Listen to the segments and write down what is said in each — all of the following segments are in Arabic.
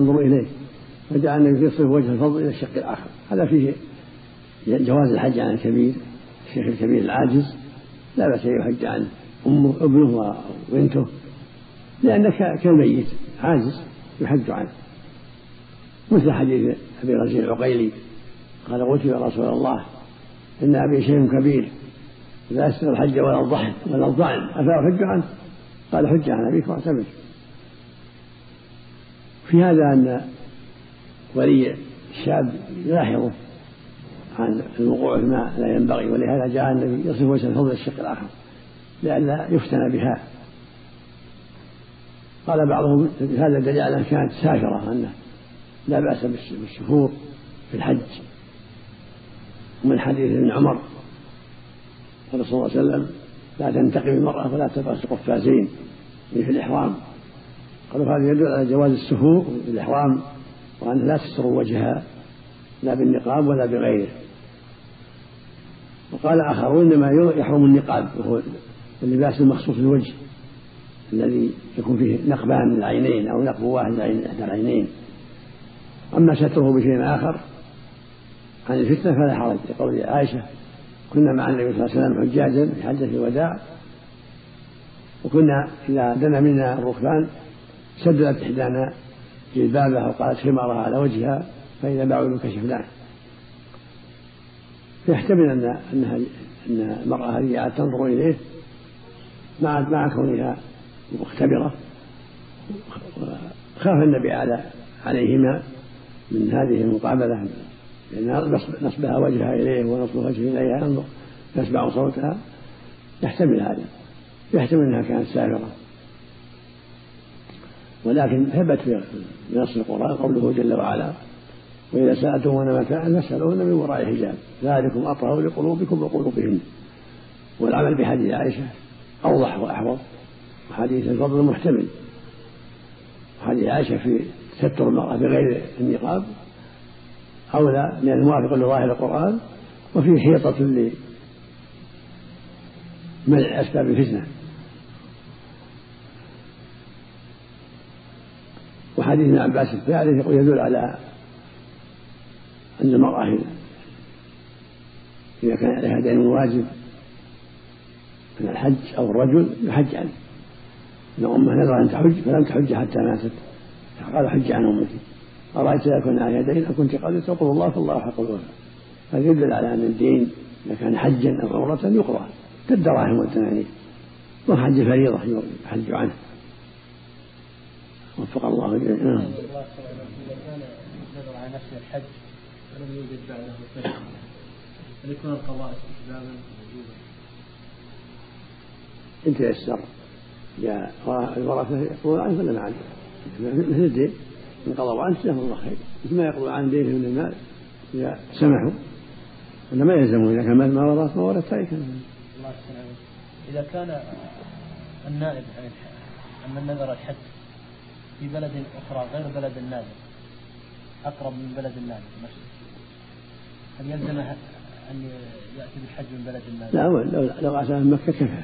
ينظر إليه. فجعل النبي يصرف وجه الفضل إلى الشق الآخر. هذا فيه جواز الحج عن الكبير الشيخ الكبير العاجز. لا بأس أن يحج عن أمه ابنه وبنته لأنه كالميت عاجز يحج عنه. مثل حديث أبي غزير العقيلي قال قلت يا رسول الله إن أبي شيخ كبير لا يستطيع الحج ولا الضحك ولا الضعن أفأحج عنه؟ قال حج عن أبيك واعتمر في هذا أن ولي الشاب يلاحظه عن الوقوع فيما لا ينبغي ولهذا جاء النبي يصف وجه الفضل الشق الآخر لئلا يفتن بها. قال بعضهم هذا دليل على كانت سافرة أنه لا بأس بالسفور في الحج. ومن حديث ابن عمر قال صلى الله عليه وسلم لا تنتقم المرأة ولا تلبس قفازين في الإحرام. قالوا هذا يدل على جواز السفور في الإحرام وأن لا تستر وجهها لا بالنقاب ولا بغيره. وقال آخرون إنما يحرم النقاب وهو اللباس المخصوص للوجه الذي يكون فيه نقبان للعينين أو نقب واحد إحدى العينين. أما ستره بشيء آخر عن الفتنة فلا حرج. لقول عائشة كنا مع النبي صلى الله عليه وسلم حجاجا في حجة الوداع وكنا إذا دنا منا الركبان سدلت إحدانا جلبابها وقالت خمارها على وجهها فإذا بعوا كشفناه فيحتمل أن أنها أن المرأة هذه تنظر إليه مع مع كونها مختبرة. خاف النبي على عليهما من هذه المقابلة. لأن نصبها وجهها إليه ونصب وجهه إليها ينظر يسمع صوتها. يحتمل هذا. يحتمل أنها كانت سافرة ولكن ثبت في نص القرآن قوله جل وعلا وإذا سألتمون متاعا فاسألوهن من وراء حجاب ذلكم أطهر لقلوبكم وقلوبهن. والعمل بحديث عائشة أوضح وأحوط وحديث الفضل محتمل. وحديث عائشة في ستر المرأة بغير النقاب أولى من الموافق لظاهر القرآن وفيه حيطة لمنع أسباب الفتنة. وحديث ابن عباس الثالث يقول يدل على أن المرأة إذا كان عليها دين واجب من الحج أو الرجل يحج عنه إن أمه نذر أن تحج فلم تحج حتى ماتت. قال حج عن أمك أرأيت إذا كنا على دين؟ أكنت قد تقول الله فالله حق الوفاء. هذا يدل على أن الدين إذا كان حجا أو عمرة يقضى كالدراهم والتنانير وحج فريضة يحج عنه وفق الله جميعا نعم. إذا كان نذر على نفسه الحج ولم يوجد بعده فجر هل يكون القضاء استحبابا؟ وجوبا؟ إن تيسر. جاء الورثة يقضون عنه فلا ما مثل الدين. إن قضوا عنه جزاهم الله خير. مثل ما يقضوا عن دينه من المال. إذا سمحوا. ولا ما يلزمون. إذا كان ما ورث ما ورث تاركا الله إذا كان النائب عن من نذر الحج في بلد أخرى غير بلد النازل أقرب من بلد النازل هل يلزمه أن يأتي بالحج من بلد النازل؟ لا لو لو أتى من مكة كفى.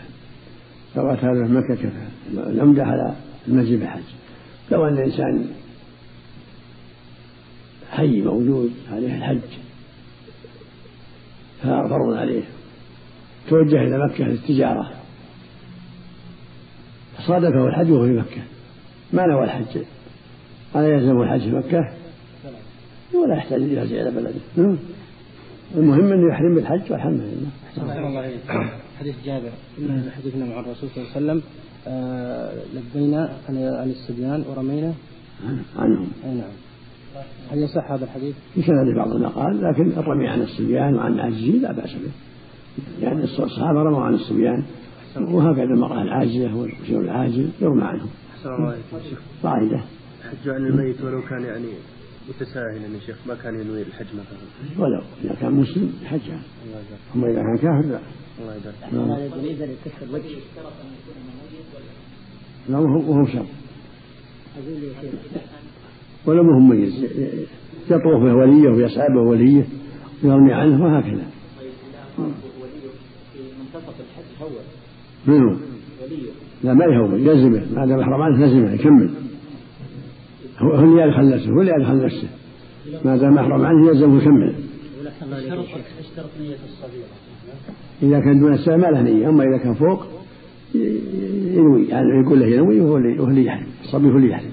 لو أتى من مكة كفى. العمدة على المجيء بالحج. لو أن الإنسان حي موجود عليه الحج فرض عليه. توجه إلى مكة للتجارة. فصادفه الحج وهو في مكة. ما نوى الحج. ألا يلزم الحج في مكة. ولا يحتاج يرجع إلى بلده. نعم. المهم أنه يحرم بالحج والحمد لله. حديث جابر. حديثنا مع الرسول صلى الله عليه وسلم آه لبينا عن الصبيان ورمينا. عنهم. أي نعم. هل يصح هذا الحديث؟ في سند بعض المقال لكن الرمي عن الصبيان وعن العاجزين لا بأس به. يعني الصحابة رموا عن الصبيان وهكذا المرأة العاجزة والرجل العاجز يرمى عنهم. أحسن الله قاعدة الحج عن الميت ولو كان يعني متساهلا يا شيخ ما كان ينوي الحج مثلا. ولو إذا كان مسلم حج. أما إذا كان كافر لا. الله يبارك. لكف الوجه لا وهو شر ولا هو مميز يطوف به وليه ويسعى به وليه ويرمي عنه وهكذا. في منتصف الحج هو. منو؟ لا ما يهون يلزمه ما دام احرم عنه لزمه يكمل. هو اللي يدخل نفسه هو اللي يدخل نفسه ما دام محرم عنه يلزم يكمل. اشترط نية الصغيرة إذا كان دون السبع ما له نية. أما إذا كان فوق ينوي. يعني يقول له ينوي وهو اللي وهو اللي يحرم الصبي هو اللي يحرم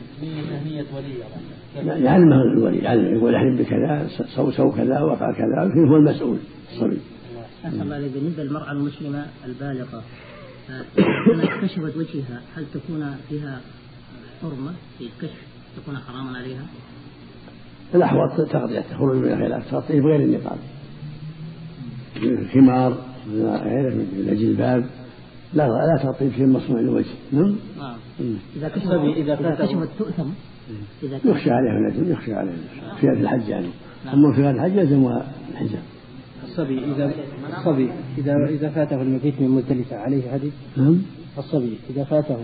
نية ولي يعلمه الولي. يعلمه يقول احرم بكذا سو سو كذا وقع كذا هو المسؤول الصبي. أحسن الله بالنسبة للمرأة المسلمة البالغة إذا كشفت وجهها هل تكون فيها حرمة؟ في الكشف تكون حراما عليها؟ الأحوط تغطية تخرج من الخلاف تغطيه بغير النقاب. الخمار غيره من الجلباب لا لا تغطيه في مصنوع الوجه. نعم؟ إذا كشفت إذا كشفت تؤثم يخشى عليها النجم يخشى عليها. في هذا الحج يعني. أما في هذا الحج يلزمها الحجاب. الصبي إذا الصبي إذا إذا فاته المبيت من مزدلفة عليه هدي؟ نعم. الصبي إذا فاته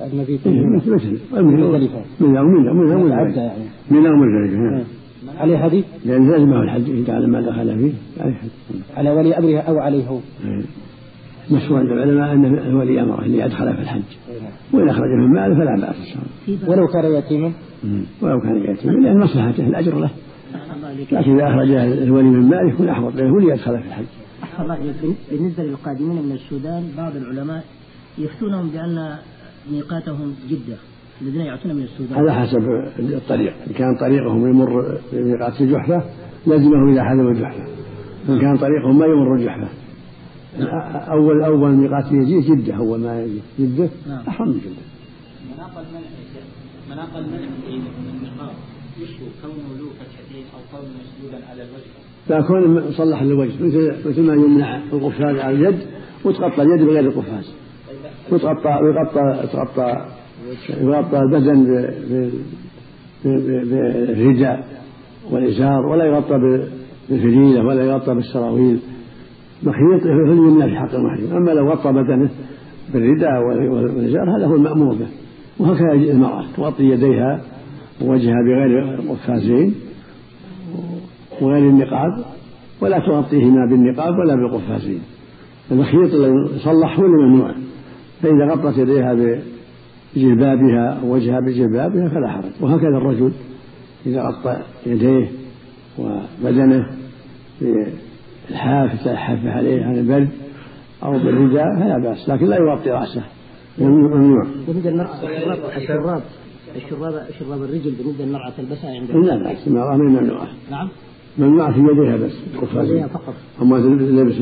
المبيت من مزدلفة من يوم من يوم من يوم يعني. من يوم مزدلفة عليه هدي؟ لأن لازمه الحج إذا على ما دخل فيه عليه حج على ولي أمره أو عليه. هو مشهور عند العلماء أن ولي أمره اللي أدخله في الحج. وإن أخرج من ماله فلا بأس ولو كان يتيما؟ ولو كان يتيما لأن مصلحته الأجر له. لكن إذا أخرج الولي من ماله يكون أحوط له هو اللي يدخله في الحج. بالنسبة للقادمين من السودان بعض العلماء يفتونهم بأن ميقاتهم جدة الذين يأتون من السودان. هذا حسب الطريق. إن كان طريقهم يمر بميقات الجحفة لازمهم إذا حذوا الجحفة. إن كان طريقهم ما يمر الجحفة. أول أول ميقات يجي جدة أول ما يجي جدة نعم. أحرم من جدة. مناط المنع مناط المنع في النقاب يشبه كونه أو كونه مسدودا على الوجه. كون مصلح للوجه مثل مثل ما يمنع القفاز على اليد وتغطى اليد بغير القفاز. وتغطى ويغطى تغطى يغطى البدن بالرداء والإزار ولا يغطى بالفريلة ولا يغطى بالسراويل. مخيط فليمنع في حق المحرم أما لو غطى بدنه بالرداء والإزار هذا هو المأمور به. وهكذا المرأة تغطي يديها ووجهها بغير القفازين وغير النقاب ولا تغطيهما بالنقاب ولا بالقفازين المخيط الذي يصلح هو. الممنوع فإذا غطت يديها بجلبابها أو وجهها بجلبابها فلا حرج. وهكذا الرجل إذا غطى يديه وبدنه بالحاف يتحف عليه عن البرد أو بالرداء فلا بأس لكن لا يغطي رأسه. ممنوع للمرأة الشراب الشراب شراب الرجل بالنسبة للمرأة تلبسها عند لا بأس المرأة من ممنوعة نعم. ممنوع في يديها بس يديها فقط. أما لبس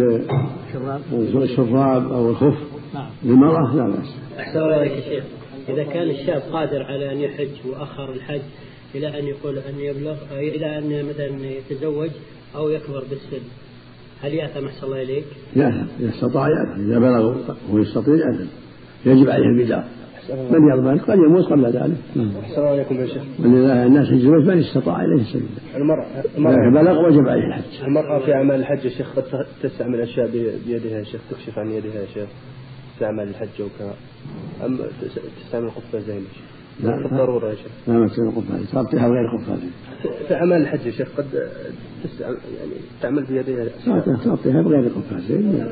شراب. الشراب أو الخف نعم. للمرأة لا بأس. أحسن الله يا شيخ. إذا كان الشاب قادر على أن يحج وأخر الحج إلى أن يقول أن يبلغ إلى أن مثلا يتزوج أو يكبر بالسن هل يأثم؟ أحسن الله إليك؟ يأثم. إذا استطاع يأثم. إذا بلغ ويستطيع يأثم. يجب عليه البدار من يضمن؟ قد يموت قبل ذلك. السلام عليكم يا شيخ. ولله الناس يجوز من استطاع إليه سبيلا. المرأة المرأة. بلغ وجب عليه الحج. المرأة في أعمال الحج يا شيخ قد تستعمل أشياء بيدها يا شيخ تكشف عن يدها يا شيخ في أعمال الحج وكذا أم تستعمل قفازين يا شيخ. لا في الضرورة يا شيخ. لا ما تستعمل قفازين تغطيها بغير قفازين في أعمال الحج يا شيخ قد تستعمل يعني تعمل بيديها تغطيها بغير قفازين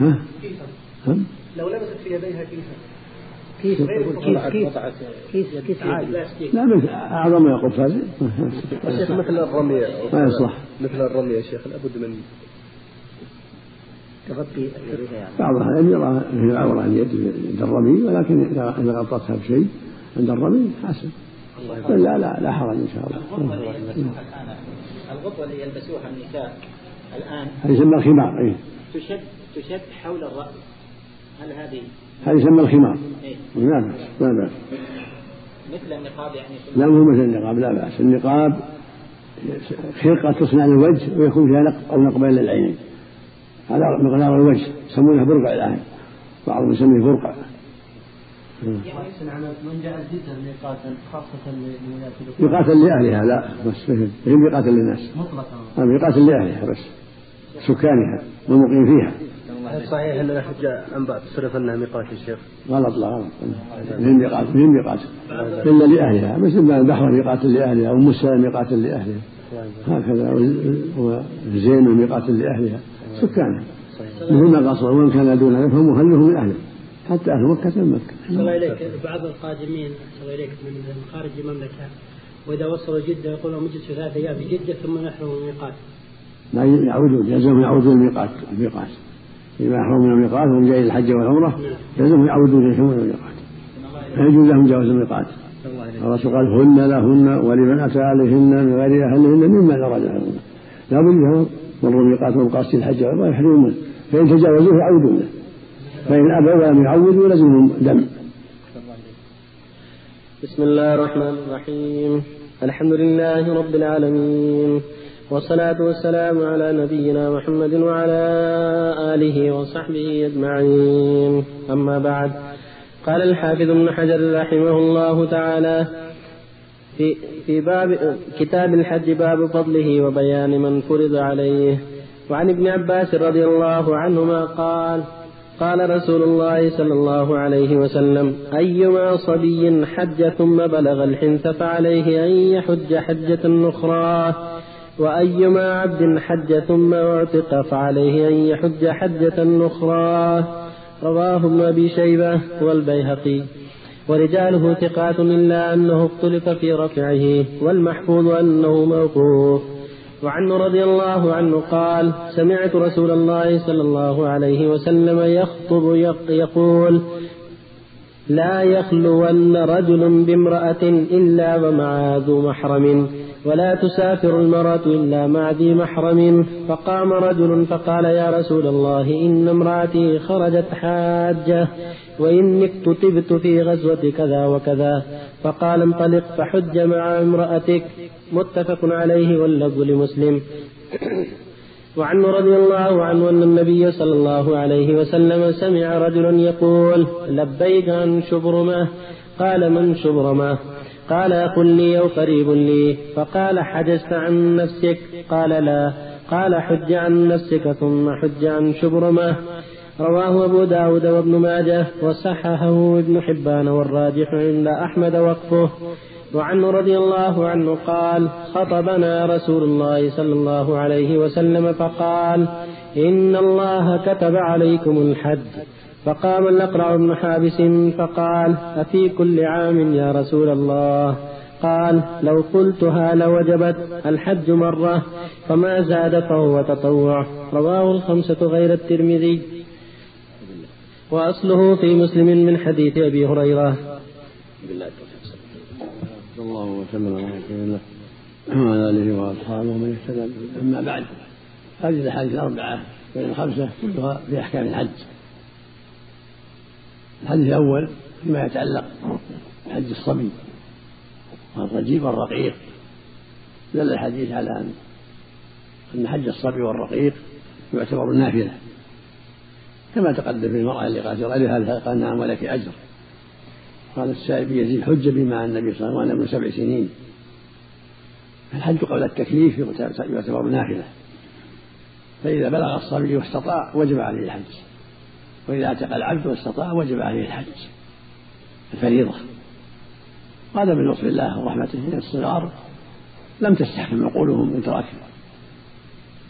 ها؟ ها؟ لو لبست في يديها كيسا كيس كيس كيس كيس عادي. لا مثل أعظم من القفاز الشيخ مثل الرمية. ما يصلح. مثل الرمية يا شيخ لابد من تغطي بعضها لم يرى في العورة اليد عند الرمي ولكن إذا غطتها بشيء عند الرمي حسن. لا لا لا حرج إن شاء الله. الغطوة اللي يلبسوها النساء الآن هذه يسمى الخمار إيه؟ تشد تشد حول الرأس. هل هذه هذه يسمى الخمار؟ لا بأس لا بأس. مثل النقاب يعني لا مو مثل النقاب لا بأس. النقاب خرقة تصنع للوجه ويكون فيها نقب أو نقبين للعينين هذا مقدار الوجه يسمونه برقع الآن بعضهم يسميه برقع. من جاء جدا ميقاتا خاصة ميقاتا لأهلها لا بس هي ميقاتا للناس. مطلقا. ميقاتا لأهلها بس سكانها والمقيم فيها. صحيح أن الحج عن بعض صرف أنها ميقات الشيخ غلط لا غلط من ميقات؟ من ميقات؟ إلا لأهلها. مثل ما البحر ميقات لأهلها وموسى ميقات لأهلها. هكذا وزين ميقات لأهلها. سكانها مثل ما قصر ومن كان دون ذلك فهو مهله من اهله حتى أهل مكة من أحسن الله إليك بعض القادمين الله إليك من خارج المملكة وإذا وصلوا جدة يقولون مجلس ثلاثة أيام في جدة ثم نحن من الميقات لا يعودون يلزمهم يعودون الميقات الميقات إذا أحرموا من الميقات وهم جايين الحج والعمرة يلزمهم يعودون يلزمون الميقات. فيجوز لهم جواز الميقات. الرسول قال هن لهن ولمن أتى عليهن من غير أهلهن ممن أراد أهلهن لا بد لهم مروا ميقاتهم قاصدين الحج والعمرة يحرمون. فإن تجاوزوه يعودون. فإن أبوا ولم يعودوا لزمهم دم. بسم الله الرحمن الرحيم. الحمد لله رب العالمين. والصلاة والسلام على نبينا محمد وعلى آله وصحبه أجمعين. أما بعد قال الحافظ ابن حجر رحمه الله تعالى في في باب كتاب الحج باب فضله وبيان من فرض عليه. وعن ابن عباس رضي الله عنهما قال قال رسول الله صلى الله عليه وسلم أيما صبي حج ثم بلغ الحنث فعليه أن يحج حجة أخرى. وأيما عبد حج ثم اعتق فعليه أن يحج حجة أخرى. رواه ابن أبي شيبة والبيهقي. ورجاله ثقات إلا أنه اختلف في رفعه والمحفوظ أنه موقوف. وعنه رضي الله عنه قال سمعت رسول الله صلى الله عليه وسلم يخطب يقول لا يخلون رجل بامرأة إلا ومع ذو محرم. ولا تسافر المرأة إلا مع ذي محرم. فقام رجل فقال يا رسول الله إن امرأتي خرجت حاجة وإني اكتتبت في غزوة كذا وكذا. فقال انطلق فحج مع امرأتك. متفق عليه واللفظ لمسلم. وعنه رضي الله عنه أن النبي صلى الله عليه وسلم سمع رجلا يقول لبيك عن شبرمة قال من شبرمة قال أخ لي أو قريب لي. فقال حجزت عن نفسك. قال لا. قال حج عن نفسك ثم حج عن شبرمة. رواه أبو داود وابن ماجه وصححه ابن حبان والراجح عند أحمد وقفه. وعنه رضي الله عنه قال خطبنا رسول الله صلى الله عليه وسلم فقال إن الله كتب عليكم الحج. فقام الأقرع بن حابس فقال أفي كل عام يا رسول الله؟ قال لو قلتها لوجبت الحج مرة فما زاد فهو تطوع. رواه الخمسة غير الترمذي. وأصله في مسلم من حديث أبي هريرة. صلى الله وسلم على رسول الله وعلى آله وأصحابه ومن اهتدى أما بعد هذه الأحاديث الأربعة بين الخمسة كلها في أحكام الحج. الحديث الأول فيما يتعلق بحج الصبي والرجيب والرقيق. دل الحديث على أن أن حج الصبي والرقيق يعتبر نافلة. كما تقدم في المرأة اللي قالت لها قال نعم ولك أجر. قال السائب يزيد حج بما النبي صلى الله عليه وسلم ابن سبع سنين. الحج قبل التكليف يعتبر نافلة. فإذا بلغ الصبي واستطاع وجب عليه الحج. وإذا اعتق العبد واستطاع وجب عليه الحج. الفريضة. هذا من لطف الله ورحمته من الصغار لم تستحكم عقولهم إدراك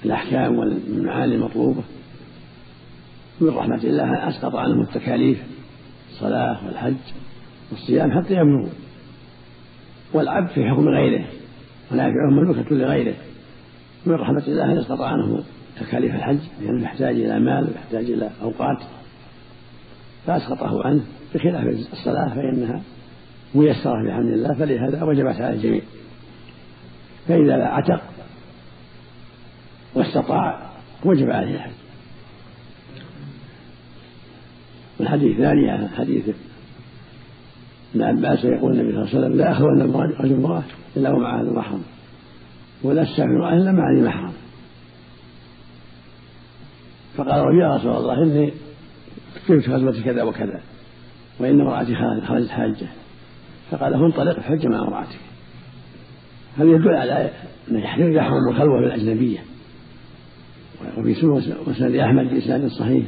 الأحكام والمعاني المطلوبة. من رحمة الله أسقط عنهم التكاليف الصلاة والحج والصيام حتى يبلغوا. والعبد في حكم غيره ونافعه مملوكة لغيره. من رحمة الله أن يسقط عنه تكاليف الحج لأنه يحتاج إلى مال ويحتاج إلى أوقات. فأسقطه عنه بخلاف الصلاة فإنها ميسرة بحمد الله فلهذا وجبت على الجميع. فإذا عتق واستطاع وجب عليه الحج. والحديث الثاني حديث ابن عباس يقول النبي صلى الله عليه وسلم لا أخلون رجل امرأة إلا ومعها المحرم. ولا استعمل امرأة إلا مع ذي محرم فقال يا رسول الله إني كنت غزوة كذا وكذا وإن امرأتي خرجت حاجة. فقال انطلق حج مع امرأتك. هذا يدل على أنه يحرم الخلوة بالأجنبية وفي مسند أحمد بإسناد صحيح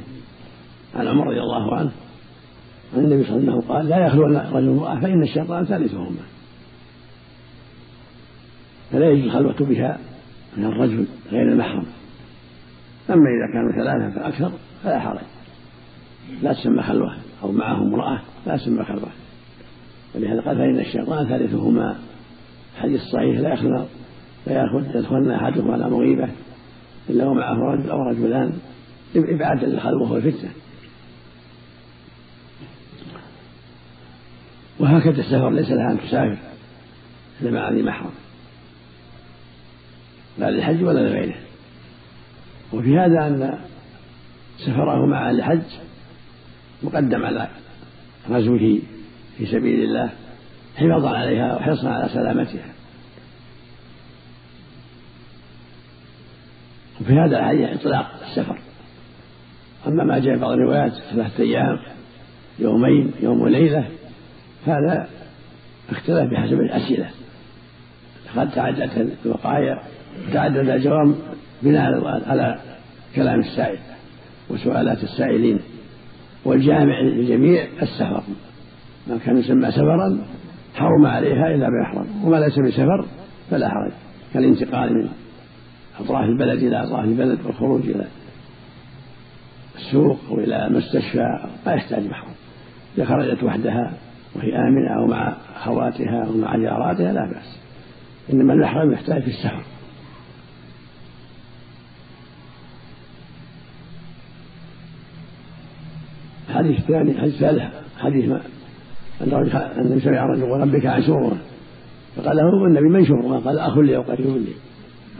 عن عمر رضي الله عنه عن النبي صلى الله عليه وسلم قال لا يخلو رجل امرأة فإن الشيطان ثالثهما. فلا يجوز الخلوة بها من الرجل غير المحرم. أما إذا كانوا ثلاثة فأكثر فلا حرج. لا تسمى خلوة أو معه امرأة لا يسمى خلوة. ولهذا قال فإن الشيطان ثالثهما الحديث الصحيح لا يخلو لا يدخلن أحدهما على مغيبة إلا ومعه رجل أو رجلان إبعادا للخلوة والفتنة وهكذا السفر ليس لها أن تسافر إلا مع ذي محرم. لا للحج ولا لغيره. وفي هذا أن سفره مع الحج مقدم على غزوه في سبيل الله حفاظا عليها وحرصا على سلامتها. وفي هذا الحديث إطلاق السفر. أما ما جاء بعض الروايات ثلاثة أيام يومين يوم وليلة هذا اختلف بحسب الأسئلة. قد تعددت الوقايع تعدد الجواب بناء على كلام السائل وسؤالات السائلين. والجامع للجميع السفر. ما كان يسمى سفرا حرم عليها إلا بإحرام وما ليس بسفر فلا حرج كالانتقال من أطراف البلد إلى أطراف البلد والخروج إلى السوق أو إلى المستشفى ما يحتاج محرم. إذا خرجت وحدها وهي آمنة أو مع أخواتها أو مع جاراتها لا بأس. إنما المحرم يحتاج في السفر. الحديث الثاني الحديث الثالث حديث ما أن سمع الرجل وربك عن شره فقال له النبي من شره قال أخ لي أو قريب لي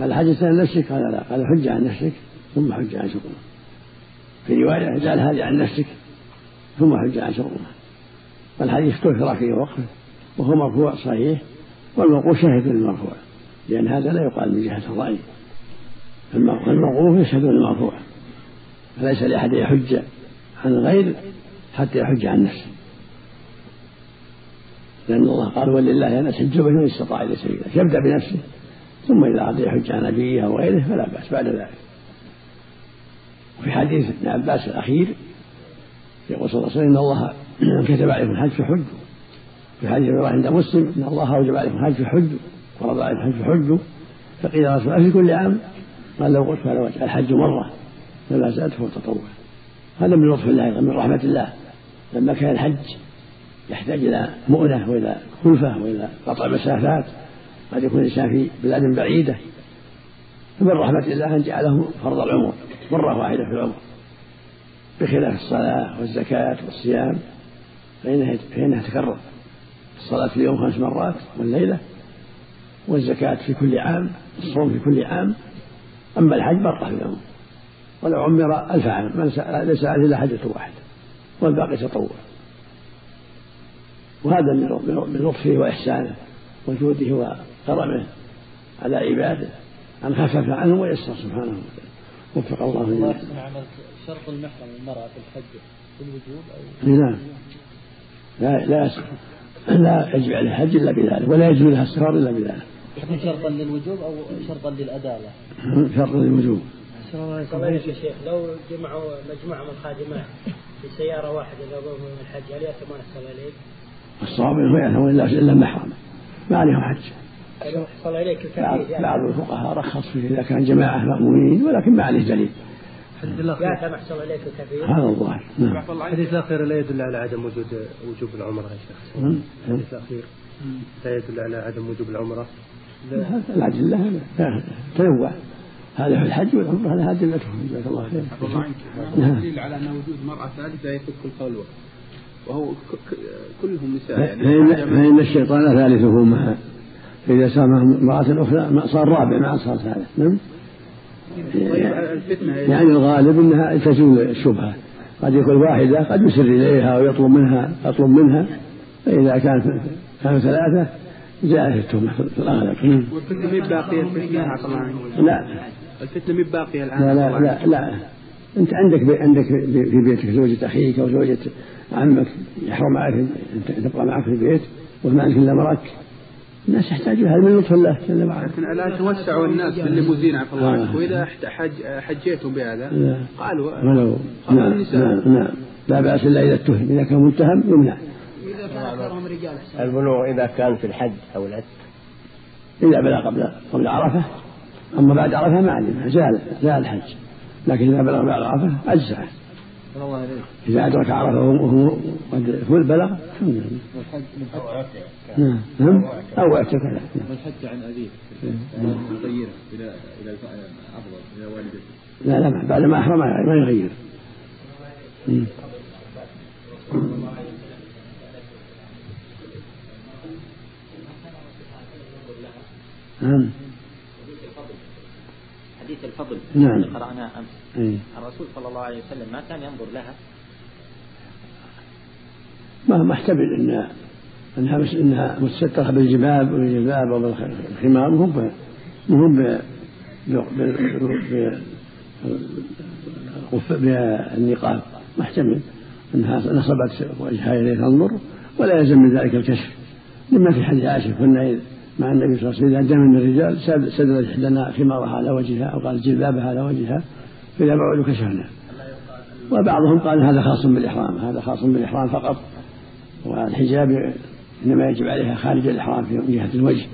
قال حجة عن نفسك قال لا. قال حج عن نفسك ثم حج عن شره في رواية قال هذه عن نفسك ثم حج عن شره والحديث كثر في وقفه وهو مرفوع صحيح والموقوف شاهد للمرفوع لأن هذا لا يقال من جهة الرأي. الموقوف يشهد للمرفوع فليس لأحد يحج عن الغير حتى يحج عن نفسه. لأن الله قال ولله أن حج من استطاع إلى سبيله يبدأ بنفسه ثم إذا أراد يحج عن أبيه أو غيره فلا بأس بعد ذلك. وفي حديث ابن عباس الأخير يقول صلى الله عليه وسلم إن الله كتب عليكم الحج فحجوا. في حديث عند مسلم إن الله أوجب عليكم الحج فحجوا. ورضى عليكم الحج فحجوا. فقيل رسول الله في كل عام؟ قال لو قلت فلا الحج مرة. فلا زادته تطوع هذا من لطف الله من رحمة الله. لما كان الحج يحتاج إلى مؤنة وإلى كلفة وإلى قطع مسافات قد يكون الإنسان في بلاد بعيدة. فمن رحمة الله أن جعله فرض العمر مرة واحدة في العمر. بخلاف الصلاة والزكاة والصيام فإنها فإنها تكرر. الصلاة في اليوم خمس مرات والليلة والزكاة في كل عام الصوم في كل عام. أما الحج مرة في العمر. ولو عمر ألف عام من ليس عليه إلا حجة واحدة والباقي تطوع وهذا من لطفه وإحسانه وجوده وكرمه على عباده أن خفف عنهم ويسر سبحانه وتعالى. وفق الله الله شرط المحرم المرأة في الحج بالوجوب أو نعم. لا لا لا يجب عليها الحج إلا بذلك ولا يجب لها السفر إلا بذلك. شرطا للوجوب أو شرطا للأدالة؟ شرطا للوجوب. الله يا شيخ لو جمعوا مجموعة من الخادمات في سيارة واحدة لو من الحج هل يأثمون الصلاة عليه؟ الصواب إنه يأثم الا إلا محرم ما عليهم حج. صلى عليك بعض, بعض الفقهاء رخص فيه إذا كان جماعة مأمونين ولكن ما عليه دليل. يأثم أحسن عليك الكثير هذا الظاهر نعم. الحديث الأخير لا يدل على عدم وجود وجوب العمرة يا شيخ. الحديث الأخير لا يدل على عدم وجوب العمرة. الأدلة تنوع. هذا في الحج والعمرة هذا أدلته جزاك الله خير. نعم. دليل على أن وجود مرأة ثالثة يفك الخلوة وهو كلهم نساء. يعني فإن, الشيطان ثالثهما. فإذا صار امرأة أخرى صار رابع ما صار ثالث. نعم. طيب يعني الغالب أنها تزول الشبهة. قد يكون واحدة قد يسر إليها ويطلب منها يطلب منها. فإذا كانت كانوا ثلاثة جاءت التهمة في الأغلب والفتنة مي باقية؟ طبعا. لا. الفتنة مي باقية الآن؟ لا لا لا, لا. أنت عندك بي عندك في بيتك زوجة أخيك أو زوجة عمك يحرم عليك أن تبقى معك في البيت وما عندك إلا مرك الناس يحتاجون هذا من لطف الله جل وعلا. لكن لا توسعوا الناس بالليموزين عفى الله عنك وإذا حج حجيتم بهذا قالوا ولو نعم نعم نعم لا بأس إلا إذا اتهم إذا كان متهم يمنع. إذا كان رجال. البلوغ إذا كان في الحج أو العتق اذا بلغ قبل قبل عرفة. أما بعد عرفة ما علم زال زال الحج. لكن إذا بلغ بعد عرفة اجزعه إذا أدرك عرفة وهو قد فل بلغ الحمد لله. نعم. نعم أو اعتكف من حج عن أبيه. يغيره إلى إلى أفضل إلى والدته لا لا بعد ما أحرم ما يغير. مم. نعم. حديث الفضل نعم. الذي قرأناه أمس. إيه. الرسول صلى الله عليه وسلم ما كان ينظر لها؟ ما احتمل ان إنها مش إنها مستتره بالجباب والجباب أو بالخمار مو ب بالنقاب. ما احتمل إنها نصبت وجهها إليه تنظر ولا يلزم من ذلك الكشف. لما في حديث عائشة كنا مع النبي صلى الله عليه وسلم. إذا دام من الرجال سدلت إحدانا خمارها على وجهها أو قال جلبابها على وجهها فإذا بعد كشفنا. وبعضهم قال هذا خاص بالإحرام هذا خاص بالإحرام فقط. والحجاب إنما يجب عليها خارج الإحرام في جهة الوجه.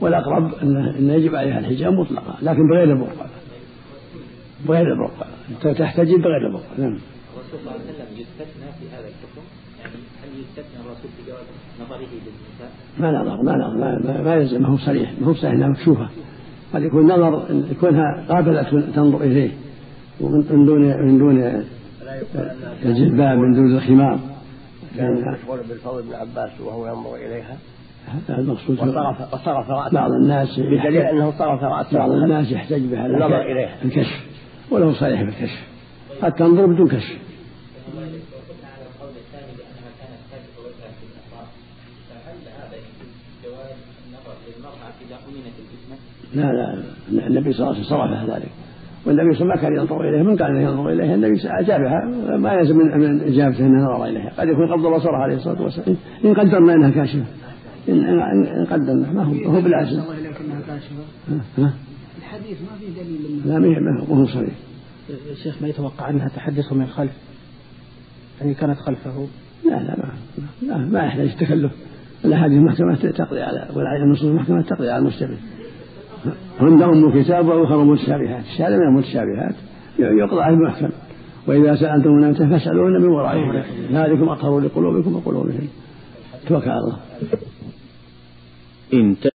والأقرب أن يجب عليها الحجاب مطلقا لكن بغير البرقع بغير البرقع تحتجب بغير البرقع نعم. الرسول صلى الله عليه وسلم يستثنى في هذا الحكم؟ يعني هل يستثنى الرسول في جواز نظره للنساء؟ ما نظر ما نظر ما, ما, ما يلزم ما هو صريح ما هو صحيح انها مكشوفة. قد يكون نظر يكونها قابلة تنظر إليه ومن دون من دون الجلباب من دون الخمار. كان مشغول بالفضل بن عباس وهو ينظر إليها. هذا المقصود. وصرف وصرف رأسه. بعض الناس بدليل أنه صرف رأسه. بعض الناس يحتج بهذا النظر إليها. الكشف وله صريح بالكشف. قد تنظر بدون كشف. لا لا النبي صلى الله عليه وسلم صرف ذلك. والنبي صلى الله عليه وسلم ما كان ينظر اليها من كان ينظر اليها النبي اجابها ما يلزم من اجابته أنه نظر اليها قد يكون قبض بصره عليه الصلاه والسلام إن قدرنا أنها كاشفة. إن إن قدرنا ما هو هو بالعزم الحديث ما في دليل لا ما هو صريح الشيخ ما يتوقع أنها تحدث من خلف. يعني كانت خلفه. لا لا ما لا ما يحتاج التكلف الاحاديث المحكمة تقضي على والنصوص المحكمة تقضي على المشتبه. هن أم كتاب وأخر متشابهات. الشهادة من المتشابهات يقضى على المحكم وإذا سألتم من فاسألوهن من وراء. ذلكم أطهر لقلوبكم وقلوبهم. توكل على الله.